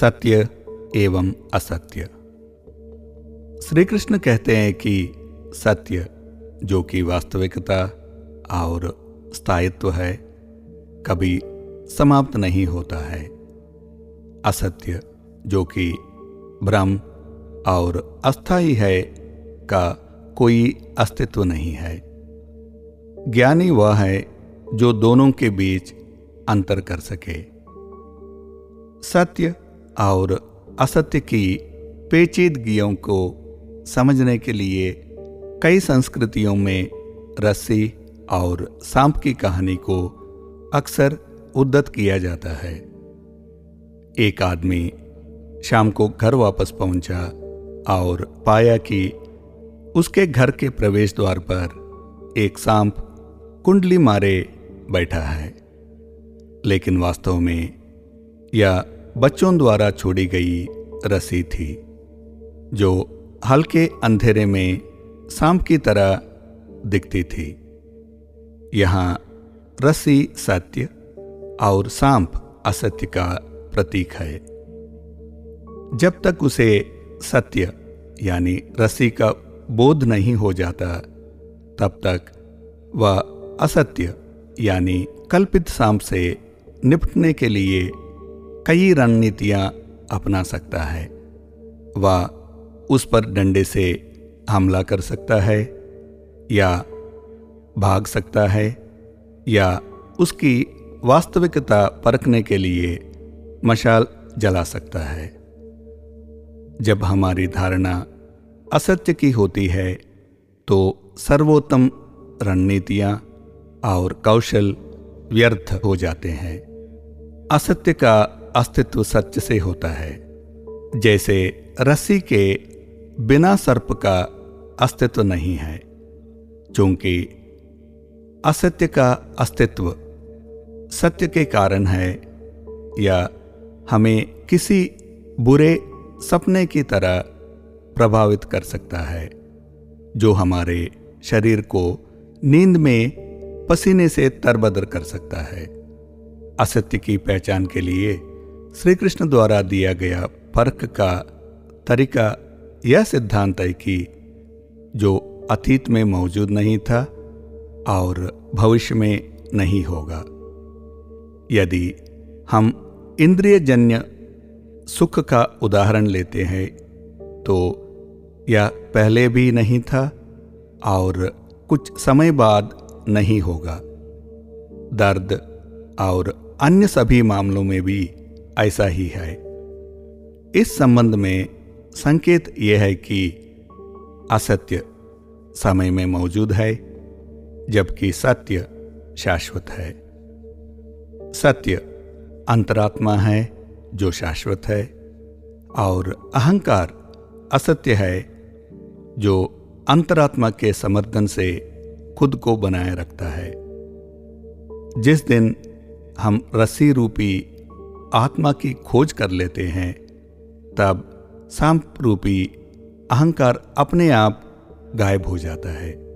सत्य एवं असत्य। श्री कृष्ण कहते हैं कि सत्य, जो कि वास्तविकता और स्थायित्व है, कभी समाप्त नहीं होता है। असत्य, जो कि भ्रम और अस्थाई है, का कोई अस्तित्व नहीं है। ज्ञानी वह है, जो दोनों के बीच अंतर कर सके। सत्य और असत्य की पेचीदगियों को समझने के लिए कई संस्कृतियों में रस्सी और सांप की कहानी को अक्सर उद्दत किया जाता है। एक आदमी शाम को घर वापस पहुँचा और पाया कि उसके घर के प्रवेश द्वार पर एक सांप कुंडली मारे बैठा है। लेकिन वास्तव में यह बच्चों द्वारा छोड़ी गई रस्सी थी, जो हल्के अंधेरे में सांप की तरह दिखती थी। यहाँ रस्सी सत्य और सांप असत्य का प्रतीक है। जब तक उसे सत्य यानी रस्सी का बोध नहीं हो जाता, तब तक वह असत्य यानी कल्पित सांप से निपटने के लिए कई रणनीतियाँ अपना सकता है। वह उस पर डंडे से हमला कर सकता है, या भाग सकता है, या उसकी वास्तविकता परखने के लिए मशाल जला सकता है। जब हमारी धारणा असत्य की होती है तो सर्वोत्तम रणनीतियाँ और कौशल व्यर्थ हो जाते हैं। असत्य का अस्तित्व सत्य से होता है। जैसे रस्सी के बिना सर्प का अस्तित्व नहीं है क्योंकि असत्य का अस्तित्व सत्य के कारण है या हमें किसी बुरे सपने की तरह प्रभावित कर सकता है, जो हमारे शरीर को नींद में पसीने से तरबदर कर सकता है। असत्य की पहचान के लिए श्री कृष्ण द्वारा दिया गया फ़र्क का तरीका यह सिद्धांत है कि जो अतीत में मौजूद नहीं था और भविष्य में नहीं होगा। यदि हम इंद्रियजन्य सुख का उदाहरण लेते हैं तो यह पहले भी नहीं था और कुछ समय बाद नहीं होगा। दर्द और अन्य सभी मामलों में भी ऐसा ही है। इस संबंध में संकेत यह है कि असत्य समय में मौजूद है, जबकि सत्य शाश्वत है। सत्य अंतरात्मा है, जो शाश्वत है, और अहंकार असत्य है, जो अंतरात्मा के समर्थन से खुद को बनाए रखता है। जिस दिन हम रस्सी रूपी आत्मा की खोज कर लेते हैं, तब सांप रूपी अहंकार अपने आप गायब हो जाता है।